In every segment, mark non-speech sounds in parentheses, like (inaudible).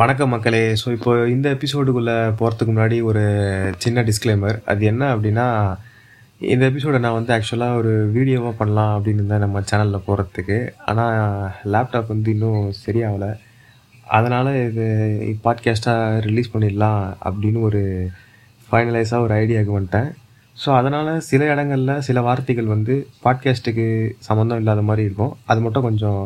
வணக்கம் மக்களே. ஸோ இப்போ இந்த எபிசோடுக்குள்ளே போகிறதுக்கு முன்னாடி ஒரு சின்ன டிஸ்க்ளைமர் அது என்ன அப்படின்னா இந்த எபிசோடை நான் வந்து ஆக்சுவலாக ஒரு வீடியோவாக பண்ணலாம் அப்படின்னு இருந்தேன் நம்ம சேனலில் போகிறதுக்கு ஆனால் லேப்டாப் வந்து இன்னும் சரியாகலை. அதனால் இது பாட்காஸ்ட்டாக ரிலீஸ் பண்ணிடலாம் அப்படின்னு ஒரு ஃபைனலைஸாக ஒரு ஐடியாவுக்கு வந்துட்டேன். ஸோ அதனால் சில இடங்களில் சில வார்த்தைகள் வந்து பாட்காஸ்ட்டுக்கு சம்மந்தம் இல்லாத மாதிரி இருக்கும். அது மட்டும் கொஞ்சம்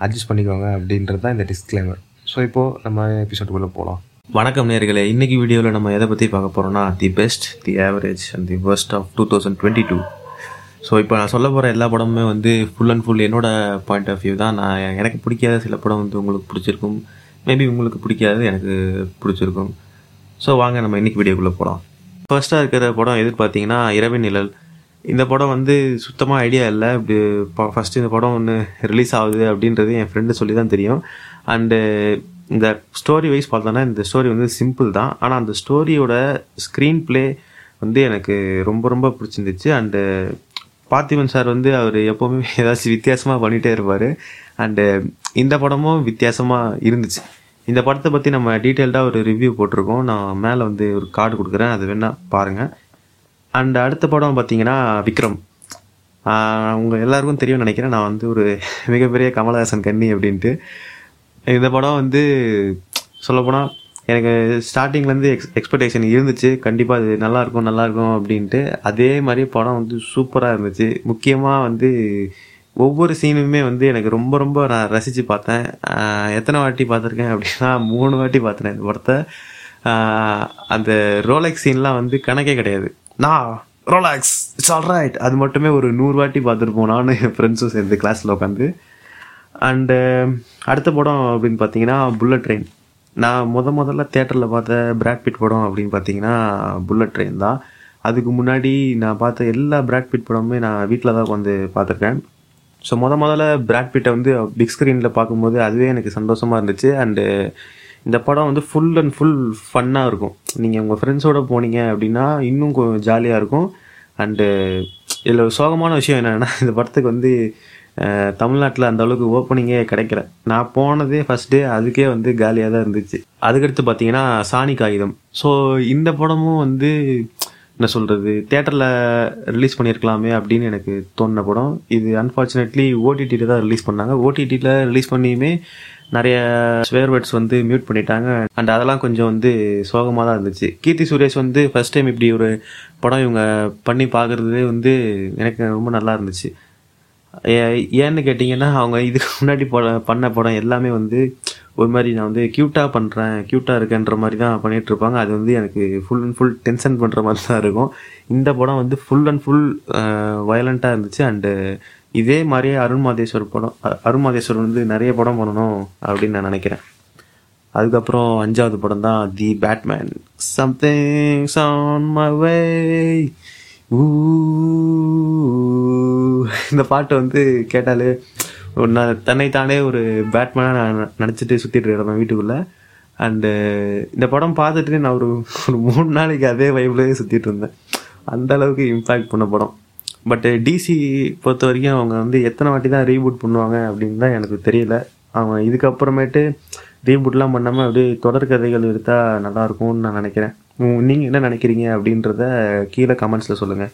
அட்ஜஸ்ட் பண்ணிக்கோங்க அப்படின்றது தான் இந்த டிஸ்க்ளைமர் ஸோ இப்போது நம்ம எபிசோடுக்குள்ளே போகலாம் வணக்கம் நேர்களே. இன்னைக்கு வீடியோவில் நம்ம எதை பற்றி பார்க்க போகிறோம்னா the best the average and the best of two thousand twenty two so இப்போ நான் சொல்ல போகிற எல்லா படமுமே வந்து ஃபுல் அண்ட் ஃபுல் என்னோட பாயிண்ட் ஆஃப் வியூ தான். நான் எனக்கு பிடிக்காத சில படம் வந்து உங்களுக்கு பிடிச்சிருக்கும். மேபி உங்களுக்கு பிடிக்காதது எனக்கு பிடிச்சிருக்கும். ஸோ வாங்க நம்ம இன்னைக்கு வீடியோக்குள்ளே போகலாம் ஃபர்ஸ்ட்டாக இருக்கிற படம் எது பார்த்தீங்கன்னா இரவின் நிழல். இந்த படம் வந்து சுத்தமாக ஐடியா இல்லை. இப்படி ஃபஸ்ட்டு இந்த படம் ஒன்று ரிலீஸ் ஆகுது அப்படின்றது என் ஃப்ரெண்டு சொல்லி தான் தெரியும். அண்டு இந்த ஸ்டோரி வைஸ் பார்த்தோன்னா இந்த ஸ்டோரி வந்து சிம்பிள் தான். ஆனால் அந்த ஸ்டோரியோட ஸ்க்ரீன் ப்ளே வந்து எனக்கு ரொம்ப ரொம்ப பிடிச்சிருந்துச்சு. அண்டு பார்த்திபன் சார் வந்து அவர் எப்போவுமே (laughs) ஏதாச்சும் வித்தியாசமாக பண்ணிகிட்டே இருப்பார். அண்டு இந்த படமும் வித்தியாசமாக இருந்துச்சு. இந்த படத்தை பற்றி நம்ம டீட்டெயில்டாக ஒரு ரிவ்யூ போட்டிருக்கோம். நான் மேலே வந்து ஒரு கார்டு கொடுக்குறேன். அது வேணால் பாருங்கள் அண்ட் அடுத்த படம் பார்த்தீங்கன்னா விக்ரம். உங்கள் எல்லாருக்கும் தெரியும்னு நினைக்கிறேன். நான் வந்து ஒரு மிகப்பெரிய கமலஹாசன் கண்ணி அப்படின்ட்டு. இந்த படம் வந்து சொல்லப்போனால் எனக்கு ஸ்டார்டிங்லேருந்து எக்ஸ் எக்ஸ்பெக்டேஷன் இருந்துச்சு. கண்டிப்பாக அது நல்லாயிருக்கும் நல்லாயிருக்கும் அப்படின்ட்டு. அதே மாதிரி படம் வந்து சூப்பராக இருந்துச்சு. முக்கியமாக வந்து ஒவ்வொரு சீனுமே வந்து எனக்கு ரொம்ப ரொம்ப நான் ரசித்து பார்த்தேன். எத்தனை வாட்டி பார்த்துருக்கேன் அப்படின்னா மூணு வாட்டி பார்த்தேன் இந்த படத்தை அந்த ரோலெக்ஸ் சீன்லாம் வந்து கணக்கே கிடையாது. நான் ரோலாக்ஸ் இட்ஸ் ஆல் ரைட் அது மட்டுமே ஒரு நூறு வாட்டி பார்த்துருப்போம் நானும் என் ஃப்ரெண்ட்ஸும் சேர்ந்து கிளாஸில் உட்காந்து அண்டு um, அடுத்த படம் அப்படின்னு பார்த்தீங்கன்னா புல்லட் ட்ரெயின் நான் முத முதல்ல தேட்டரில் பார்த்த பிராட்பிட் படம் அப்படின்னு பார்த்தீங்கன்னா புல்லட் ட்ரெயின் தான். அதுக்கு முன்னாடி நான் பார்த்த எல்லா பிராட்பிட் படமுமே நான் வீட்டில் தான் வந்து பார்த்துருக்கேன். ஸோ முத முதல்ல பிராட்பிட்டை வந்து பிக் ஸ்க்ரீனில் பார்க்கும்போது அதுவே எனக்கு சந்தோஷமாக இருந்துச்சு. அண்டு இந்த படம் வந்து ஃபுல் அண்ட் ஃபுல் ஃபன்னாக இருக்கும். நீங்கள் உங்கள் ஃப்ரெண்ட்ஸோட போனீங்க அப்படின்னா இன்னும் கொஞ்சம் ஜாலியாக இருக்கும். அண்டு இதில் ஒரு சோகமான விஷயம் என்னென்னா இந்த படத்துக்கு வந்து தமிழ்நாட்டில் அந்த அளவுக்கு ஓப்பனிங்கே கிடைக்கல. நான் போனதே ஃபர்ஸ்ட் டே அதுக்கே வந்து காலியாக தான் இருந்துச்சு. அதுக்கடுத்து பார்த்தீங்கன்னா சாணி காகிதம். ஸோ இந்த படமும் வந்து என்ன சொல்கிறது தேட்டரில் ரிலீஸ் பண்ணியிருக்கலாமே அப்படின்னு எனக்கு தோணின படம். இது அன்ஃபார்ச்சுனேட்லி ஓடிடியில் தான் ரிலீஸ் பண்ணாங்க. ஓடிடியில் ரிலீஸ் பண்ணியுமே நிறைய ஸ்வேர் வேர்ட்ஸ் வந்து மியூட் பண்ணிட்டாங்க. அண்ட் அதெல்லாம் கொஞ்சம் வந்து சோகமாக தான் இருந்துச்சு. கீர்த்தி சுரேஷ் வந்து ஃபர்ஸ்ட் டைம் இப்படி ஒரு படம் இவங்க பண்ணி பார்க்குறதே வந்து எனக்கு ரொம்ப நல்லா இருந்துச்சு. ஏ- ஏன்னு கேட்டிங்கன்னா அவங்க இதுக்கு முன்னாடி பண்ண படம் எல்லாமே வந்து ஒரு மாதிரி நான் வந்து க்யூட்டாக பண்ணுறேன் க்யூட்டாக இருக்கேன்ற மாதிரி தான் பண்ணிகிட்ருப்பாங்க அது வந்து எனக்கு ஃபுல் அண்ட் ஃபுல் டென்ஷன் பண்ணுற மாதிரி தான் இருக்கும். இந்த படம் வந்து ஃபுல் அண்ட் ஃபுல் வயலண்ட்டாக இருந்துச்சு. அண்டு இதே மாதிரியே அருண் மாதேஸ்வர் படம் அருண் மாதேஸ்வர் வந்து நிறைய படம் பண்ணணும் அப்படின்னு நான் நினைக்கிறேன். அதுக்கப்புறம் அஞ்சாவது படம் தான் the Batman something on my way இந்த பாட்டு வந்து கேட்டாலே நான் தன்னைத்தானே ஒரு பேட்மேனாக நான் நினச்சிட்டு சுற்றிட்டு இருந்தேன் வீட்டுக்குள்ளே. அண்டு இந்த படம் பார்த்துட்டு நான் ஒரு ஒரு மூணு நாளைக்கு அதே வைப்லேயே சுற்றிட்டு இருந்தேன். அந்த அளவுக்கு இம்பேக்ட் பண்ண படம். பட் டிசி பொறுத்த வரைக்கும் அவங்க வந்து எத்தனை வாட்டி தான் ரீபூட் பண்ணுவாங்க அப்படின்னு தான் எனக்கு தெரியல. அவங்க இதுக்கப்புறமேட்டு ரீபூட்லாம் பண்ணாமல் அப்படியே தொடர் கதைகள் எடுத்தால் நல்லாயிருக்கும்னு நான் நினைக்கிறேன். நீங்கள் என்ன நினைக்கிறீங்க அப்படின்றத கீழே கமெண்ட்ஸில் சொல்லுங்கள்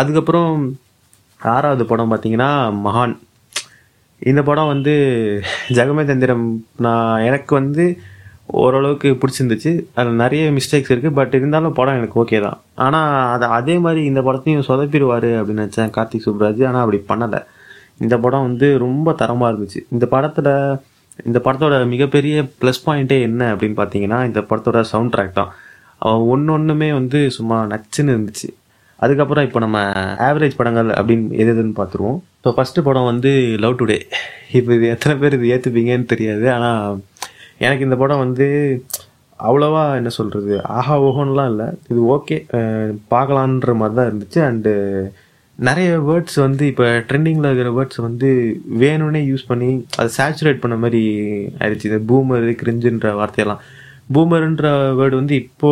அதுக்கப்புறம் ஆறாவது படம் பார்த்தீங்கன்னா மகான். இந்த படம் வந்து ஜெகமே தந்திரம் நான் எனக்கு வந்து ஓரளவுக்கு பிடிச்சிருந்துச்சு. அதில் நிறைய மிஸ்டேக்ஸ் இருக்குது பட் இருந்தாலும் படம் எனக்கு ஓகே தான். ஆனால் அதை அதே மாதிரி இந்த படத்தையும் சொதப்பிடுவார் அப்படின்னு நினச்சேன் கார்த்திக் சுப்ராஜ். ஆனால் அப்படி பண்ணலை. இந்த படம் வந்து ரொம்ப தரமாக இருந்துச்சு. இந்த படத்தில் இந்த படத்தோட மிகப்பெரிய ப்ளஸ் பாயிண்ட்டே என்ன அப்படின்னு பார்த்தீங்கன்னா இந்த படத்தோட சவுண்ட் ட்ராக் தான். ஒன்று ஒன்றுமே வந்து சும்மா நச்சுன்னு இருந்துச்சு. அதுக்கப்புறம் இப்போ நம்ம ஆவரேஜ் படங்கள் அப்படின்னு எது எதுன்னு பார்த்துருவோம் இப்போ ஃபஸ்ட்டு படம் வந்து லவ் டுடே இப்போ இது எத்தனை பேர் இது ஏற்றுப்பீங்கன்னு தெரியாது. ஆனால் எனக்கு இந்த படம் வந்து அவ்வளோவா என்ன சொல்கிறது ஆஹா ஓஹோன்லாம் இல்லை. இது ஓகே பார்க்கலான்ற மாதிரி தான் இருந்துச்சு. அண்டு நிறைய வேர்ட்ஸ் வந்து இப்போ ட்ரெண்டிங்கில் இருக்கிற வேர்ட்ஸ் வந்து வேணும்னே யூஸ் பண்ணி அதை சேச்சுரேட் பண்ண மாதிரி ஆயிடுச்சு. இந்த பூமர் கிரிஞ்சுன்ற வார்த்தையெல்லாம். பூமர்ன்ற வேர்டு வந்து இப்போ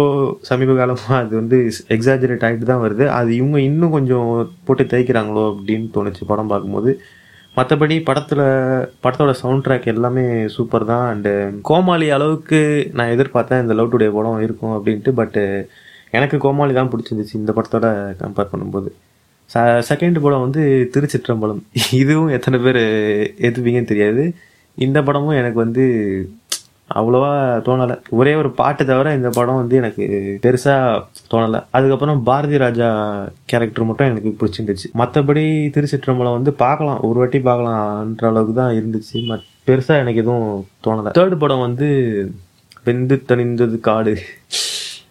சமீப காலமாக அது வந்து எக்ஸாஜரேட் ஆகிட்டு தான் வருது. அது இவங்க இன்னும் கொஞ்சம் போட்டு தேய்க்கிறாங்களோ அப்படின்னு தோணுச்சு படம் பார்க்கும்போது. மற்றபடி படத்தில் படத்தோட சவுண்ட் ட்ராக் எல்லாமே சூப்பர் தான். அண்டு கோமாளி அளவுக்கு நான் எதிர்பார்த்தேன் இந்த லவ் டுடே படம் இருக்கும் அப்படின்ட்டு பட்டு எனக்கு கோமாளி தான் பிடிச்சிருந்துச்சு இந்த படத்தோட கம்பேர் பண்ணும்போது. ச செகண்ட் படம் வந்து திருச்சிற்றம்பலம். இதுவும் எத்தனை பேர் எதுவீங்கன்னு தெரியாது. இந்த படமும் எனக்கு வந்து அவ்வளோவா தோணலை. ஒரே ஒரு பாட்டு தவிர இந்த படம் வந்து எனக்கு பெருசாக தோணலை. அதுக்கப்புறம் பாரதி ராஜா கேரக்டர் மட்டும் எனக்கு பிடிச்சிருந்துச்சு. மற்றபடி திருச்சிற்றம்பலம் வந்து பார்க்கலாம் ஒரு வாட்டி பார்க்கலான்ற அளவுக்கு தான் இருந்துச்சு. மத் பெருசாக எனக்கு எதுவும் தோணலை. தேர்டு படம் வந்து வெந்து தணிந்தது காடு.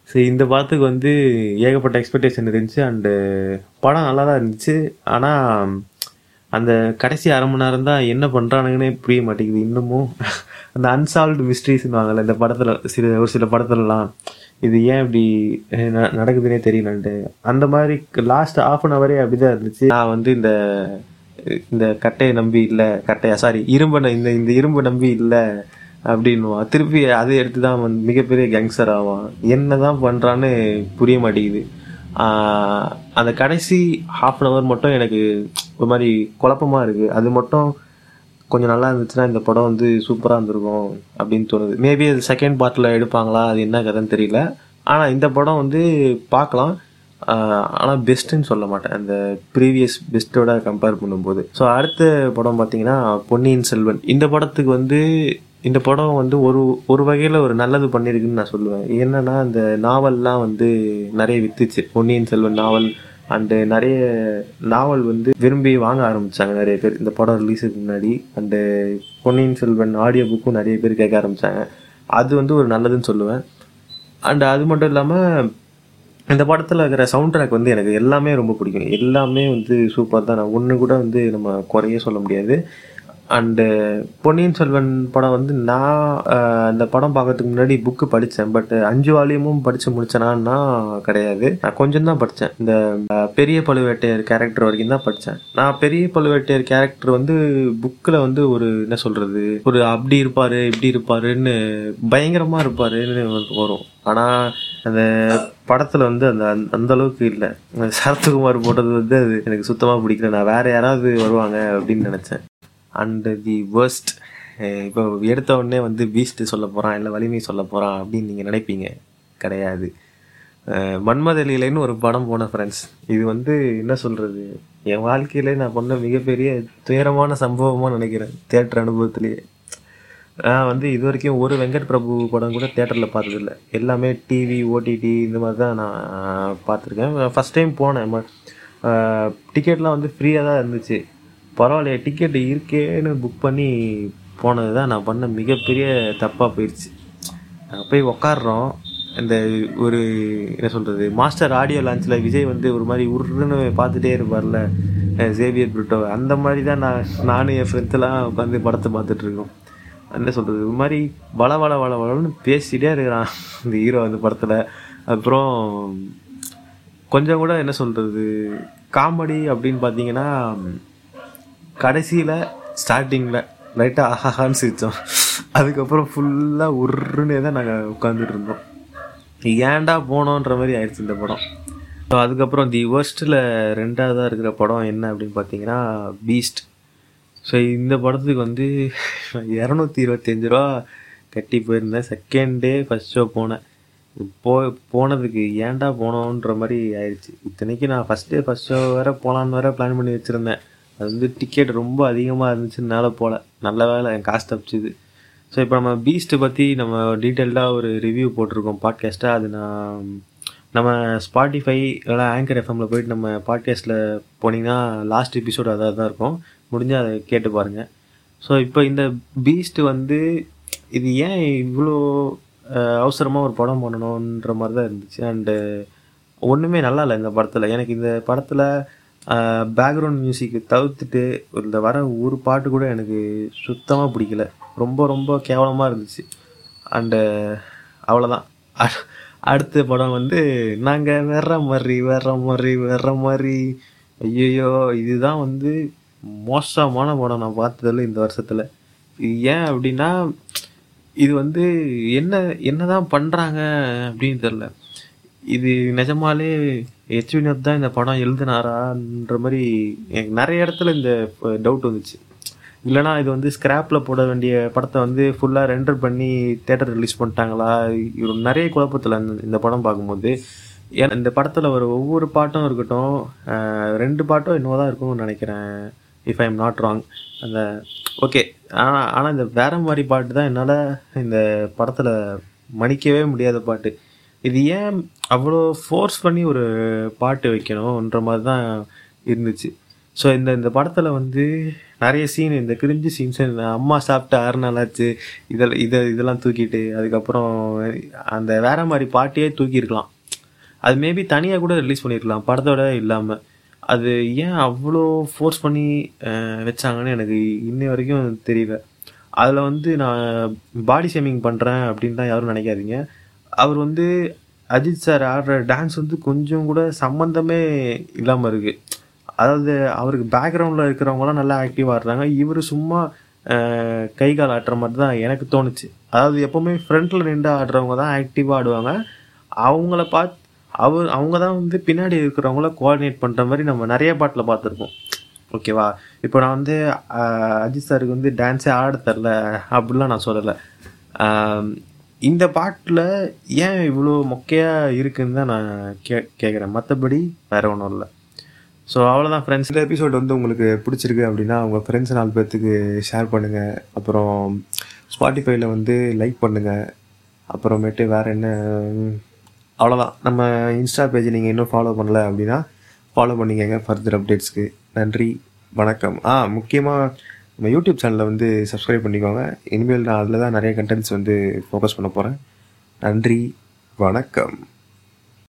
சரி இந்த படத்துக்கு வந்து ஏகப்பட்ட எக்ஸ்பெக்டேஷன் இருந்துச்சு. அண்டு படம் நல்லா தான் இருந்துச்சு. ஆனால் அந்த கடைசி அரை மணி நேரம் தான் என்ன பண்ணுறானுங்கன்னே புரிய மாட்டேங்குது. இன்னமும் அந்த அன்சால்வ்டு மிஸ்ட்ரிஸ்னுவாங்கல்ல இந்த படத்தில் சில ஒரு சில படத்துலலாம். இது ஏன் இப்படி நடக்குதுன்னே தெரியலன்ட்டு. அந்த மாதிரி லாஸ்ட் ஆஃப் அன் ஹவரே அப்படிதான் இருந்துச்சு. நான் வந்து இந்த இந்த கட்டையை நம்பி இல்லை கட்டையா சாரி இரும்பை இந்த இந்த இரும்பை நம்பி இல்லை அப்படின்னுவான். திருப்பி அதை எடுத்து தான் வந்து மிகப்பெரிய கேங்ஸ்டர் ஆவான். என்ன தான் பண்ணுறான்னு புரிய மாட்டேங்குது. அந்த கடைசி ஹாஃப் அன் ஹவர் மட்டும் எனக்கு ஒரு மாதிரி குழப்பமாக இருக்குது அது மட்டும் கொஞ்சம் நல்லா இருந்துச்சுன்னா இந்த படம் வந்து சூப்பராக இருந்திருக்கும் அப்படின்னு தோணுது. மேபி அது செகண்ட் பார்ட்டில் எடுப்பாங்களா? அது என்ன கதைன்னு தெரியல. ஆனால் இந்த படம் வந்து பார்க்கலாம். ஆனால் பெஸ்ட்டுன்னு சொல்ல மாட்டேன். அந்த ப்ரீவியஸ் பெஸ்ட்டோட கம்பேர் பண்ணும்போது. ஸோ அடுத்த படம் பார்த்தீங்கன்னா பொன்னியின் செல்வன். இந்த படத்துக்கு வந்து இந்த படம் வந்து ஒரு ஒரு வகையில் ஒரு நல்லது பண்ணியிருக்குன்னு நான் சொல்லுவேன். என்னென்னா இந்த நாவல்லாம் வந்து நிறைய வித்துச்சு. பொன்னியின் செல்வன் நாவல் அண்டு நிறைய நாவல் வந்து விரும்பி வாங்க ஆரம்பித்தாங்க நிறைய பேர். இந்த படம் ரிலீஸுக்கு முன்னாடி அண்டு பொன்னியின் செல்வன் ஆடியோ புக்கும் நிறைய பேர் கேட்க ஆரம்பித்தாங்க அது வந்து ஒரு நல்லதுன்னு சொல்லுவேன். அண்டு அது மட்டும் இல்லாமல் இந்த படத்தில் இருக்கிற சவுண்ட் ட்ராக் வந்து எனக்கு எல்லாமே ரொம்ப பிடிக்கும். எல்லாமே வந்து சூப்பர் தான். நான் ஒன்று கூட வந்து நம்ம குறைய சொல்ல முடியாது. அண்டு uh, பொன்னியின் செல்வன் படம் வந்து நான் uh, அந்த படம் பார்க்கறதுக்கு முன்னாடி புக்கு படித்தேன். பட் uh, அஞ்சு வால்யூமும் படித்து முடிச்சேனான்னா கிடையாது. நான் கொஞ்சம் தான் படித்தேன். இந்த பெரிய பழுவேட்டையர் கேரக்டர் வரைக்கும் தான் படித்தேன். நான் பெரிய பழுவேட்டையர் கேரக்டர் வந்து புக்கில் வந்து ஒரு என்ன சொல்கிறது ஒரு அப்படி இருப்பார் இப்படி இருப்பாருன்னு பயங்கரமாக இருப்பாருன்னு வரும். ஆனால் அந்த படத்தில் வந்து அந்த அந்த- அந்த அளவுக்கு இல்லை. சரத்குமார் போட்டது வந்து அது எனக்கு சுத்தமாக பிடிக்கல. நான் வேற யாராவது வருவாங்க அப்படின்னு நினச்சேன். அண்ட் தி வேர்ஸ்ட் இப்போ எடுத்த உடனே வந்து பீஸ்ட்டு சொல்ல போகிறான் இல்லை வலிமை சொல்ல போகிறான் அப்படின்னு நீங்கள் நினைப்பீங்க. கிடையாது. மன்மதலியிலேன்னு ஒரு படம் போன ஃப்ரெண்ட்ஸ் இது வந்து என்ன சொல்கிறது என் வாழ்க்கையிலே நான் பண்ண மிகப்பெரிய துயரமான சம்பவமாக நினைக்கிறேன் தேட்டர் அனுபவத்திலேயே. நான் வந்து இது வரைக்கும் ஒரு வெங்கட் பிரபு படம் கூட தேட்டரில் பார்த்ததில்ல. எல்லாமே டிவி ஓடிடி இந்த மாதிரி தான் நான் பார்த்துருக்கேன். ஃபஸ்ட் டைம் போனேன். டிக்கெட்லாம் வந்து ஃப்ரீயாக தான் இருந்துச்சு. பரவாயில்லையே டிக்கெட் இருக்கேன்னு புக் பண்ணி போனது தான் நான் பண்ண மிகப்பெரிய தப்பாக போயிடுச்சு நாங்கள் போய் உக்காடுறோம் இந்த ஒரு என்ன சொல்கிறது மாஸ்டர் ஆடியோ லான்ச்சில் விஜய் வந்து ஒரு மாதிரி உருன்னு பார்த்துட்டே இருப்பார்ல சேவியர் பிரிட்டோ அந்த மாதிரி தான் நான் நானும் என் ஃப்ரெண்ட்ஸ்லாம் உட்காந்து படத்தை பார்த்துட்ருக்கோம் என்ன சொல்கிறது ஒரு மாதிரி வள வள வள வளன்னு பேசிகிட்டே இருக்கிறான் இந்த ஹீரோ அந்த படத்தில். அப்புறம் கொஞ்சம் கூட என்ன சொல்கிறது காமெடி அப்படின்னு பார்த்தீங்கன்னா கடைசியில் ஸ்டார்டிங்கில் லைட்டாக ஆஹான்னு சிரித்தோம் அதுக்கப்புறம் ஃபுல்லாக உருன்னே தான் நாங்கள் உட்காந்துட்டு இருந்தோம். ஏன்டா போனோன்ற மாதிரி ஆயிடுச்சு இந்த படம். ஸோ அதுக்கப்புறம் தி வேர்ஸ்ட்டில் ரெண்டாவதாக இருக்கிற படம் என்ன அப்படின்னு பார்த்தீங்கன்னா பீஸ்ட் ஸோ இந்த படத்துக்கு வந்து இரநூத்தி இருபத்தஞ்சு ரூபா கட்டி போயிருந்தேன். செகண்ட் டே ஃபஸ்ட் ஷோ போனேன். போ போனதுக்கு ஏன்டா போனோன்ற மாதிரி ஆயிடுச்சு. இத்தனைக்கு நான் ஃபஸ்ட் டே ஃபஸ்ட் ஷோ வேறு போகலான்னு வேற பிளான் பண்ணி வச்சுருந்தேன். அது வந்து டிக்கெட் ரொம்ப அதிகமாக இருந்துச்சுனால போகல நல்ல வேலை என் காசு தப்பிச்சுது. ஸோ இப்போ நம்ம பீஸ்ட்டை பற்றி நம்ம டீட்டெயில்டாக ஒரு ரிவ்யூ போட்டிருக்கோம் பாட்காஸ்ட்டாக அது நான் நம்ம ஸ்பாட்டிஃபை இல்லைனா ஆங்கர் எஃப்எம்மில் போயிட்டு நம்ம பாட்காஸ்ட்டில் போனீங்கன்னா லாஸ்ட் எபிசோடு அதாக தான் இருக்கும். முடிஞ்சால் அதை கேட்டு பாருங்கள் ஸோ இப்போ இந்த பீஸ்ட்டு வந்து இது ஏன் இவ்வளோ அவசரமாக ஒரு படம் பண்ணணுன்ற மாதிரி தான் இருந்துச்சு. அண்டு ஒன்றுமே நல்லா இல்லை இந்த படத்தில். எனக்கு இந்த படத்தில் பேக்ரவுண்ட் மியூசிக்கு தவிர்த்துட்டு இந்த வர ஒரு பாட்டு கூட எனக்கு சுத்தமாக பிடிக்கல. ரொம்ப ரொம்ப கேவலமாக இருந்துச்சு. அண்டு அவ்வளோதான் அடுத்த படம் வந்து நாங்கள் வேற மாதிரி வேற மாதிரி வேற மாதிரி. ஐயோ இதுதான் வந்து மோசமான படம் நான் பார்த்ததில்ல இந்த வருஷத்தில். ஏன் அப்படின்னா இது வந்து என்ன என்னதான் பண்ணுறாங்க அப்படின்னு தெரில இது நிஜமாலே ஹெச் வினோத் தான் இந்த படம் எழுதினாரான்ற மாதிரி எனக்கு நிறைய இடத்துல இந்த டவுட் வந்துச்சு. இல்லைனா இது வந்து ஸ்கிராப்பில் போட வேண்டிய படத்தை வந்து ஃபுல்லாக ரெண்டர் பண்ணி தேட்டர் ரிலீஸ் பண்ணிட்டாங்களா? இவர் நிறைய குழப்பத்தில் இந்த- படம் பார்க்கும்போது. ஏன்னா இந்த படத்தில் வர ஒவ்வொரு பாட்டும் இருக்கட்டும் ரெண்டு பாட்டும் என்னவோ தான் இருக்கும்னு நினைக்கிறேன் if I am not wrong அந்த ஓகே ஆனால் ஆனால் இந்த வேற மாதிரி பாட்டு தான் என்னால் இந்த படத்தில் மன்னிக்கவே முடியாத பாட்டு. இது ஏன் அவ்வளோ ஃபோர்ஸ் பண்ணி ஒரு பாட்டு வைக்கணுன்ற மாதிரி தான் இருந்துச்சு. ஸோ இந்த இந்த படத்தில் வந்து நிறைய சீன் இந்த கிரிஞ்சு சீன்ஸ் அம்மா சாப்பிட்டு ஆறு நாளாச்சு இதில் இதெல்லாம் இதை இதெல்லாம் தூக்கிட்டு அதுக்கப்புறம் அந்த வேற மாதிரி பாட்டையே தூக்கியிருக்கலாம். அது மேபி தனியாக கூட ரிலீஸ் பண்ணியிருக்கலாம் படத்தோட இல்லாமல் அது ஏன் அவ்வளோ ஃபோர்ஸ் பண்ணி வச்சாங்கன்னு எனக்கு இன்னை வரைக்கும் தெரியல. அதில் வந்து நான் பாடி ஷேமிங் பண்ணுறேன் அப்படின்னு தான் யாரும் நினைக்காதீங்க. அவர் வந்து அஜித் சார் ஆடுற டான்ஸ் வந்து கொஞ்சம் கூட சம்மந்தமே இல்லாமல் இருக்குது அதாவது அவருக்கு பேக்ரவுண்டில் இருக்கிறவங்களாம் நல்லா ஆக்டிவாக ஆடுறாங்க இவர் சும்மா கை கால் ஆடுற மாதிரி தான் எனக்கு தோணுச்சு. அதாவது எப்போவுமே ஃப்ரண்ட்டில் நின்று ஆடுறவங்க தான் ஆக்டிவாக ஆடுவாங்க. அவங்கள பார்த்து அவர் அவங்க தான் வந்து பின்னாடி இருக்கிறவங்கள கோஆர்டினேட் பண்ணுற மாதிரி நம்ம நிறைய பாட்டில் பார்த்துருக்கோம் ஓகேவா இப்போ நான் வந்து அஜித் சாருக்கு வந்து டான்ஸே ஆட தெரில அப்படிலாம் நான் சொல்லலை. இந்த பாட்டில் ஏன் இவ்வளோ மொக்கையாக இருக்குன்னு தான் நான் கே கேட்குறேன் மற்றபடி வேற ஒன்றும் இல்லை. ஸோ அவ்வளோதான் ஃப்ரெண்ட்ஸ் இந்த எபிசோட் வந்து உங்களுக்கு பிடிச்சிருக்கு அப்படின்னா உங்கள் ஃப்ரெண்ட்ஸ் நாலு பேர்த்துக்கு ஷேர் பண்ணுங்கள் அப்புறம் ஸ்பாட்டிஃபைல வந்து லைக் பண்ணுங்கள் அப்புறமேட்டு வேறு என்ன அவ்வளோதான் நம்ம இன்ஸ்டா பேஜ் நீங்கள் இன்னும் ஃபாலோ பண்ணல அப்படின்னா ஃபாலோ பண்ணிக்கங்க. ஃபர்தர் அப்டேட்ஸ்க்கு நன்றி வணக்கம். ஆ முக்கியமாக நம்ம யூடியூப் சேனலை வந்து சப்ஸ்கிரைப் பண்ணிக்கோங்க. இனிமேல் நான் அதில் தான் நிறைய கண்டென்ட்ஸ் வந்து ஃபோக்கஸ் பண்ண போகிறேன் நன்றி. வணக்கம்.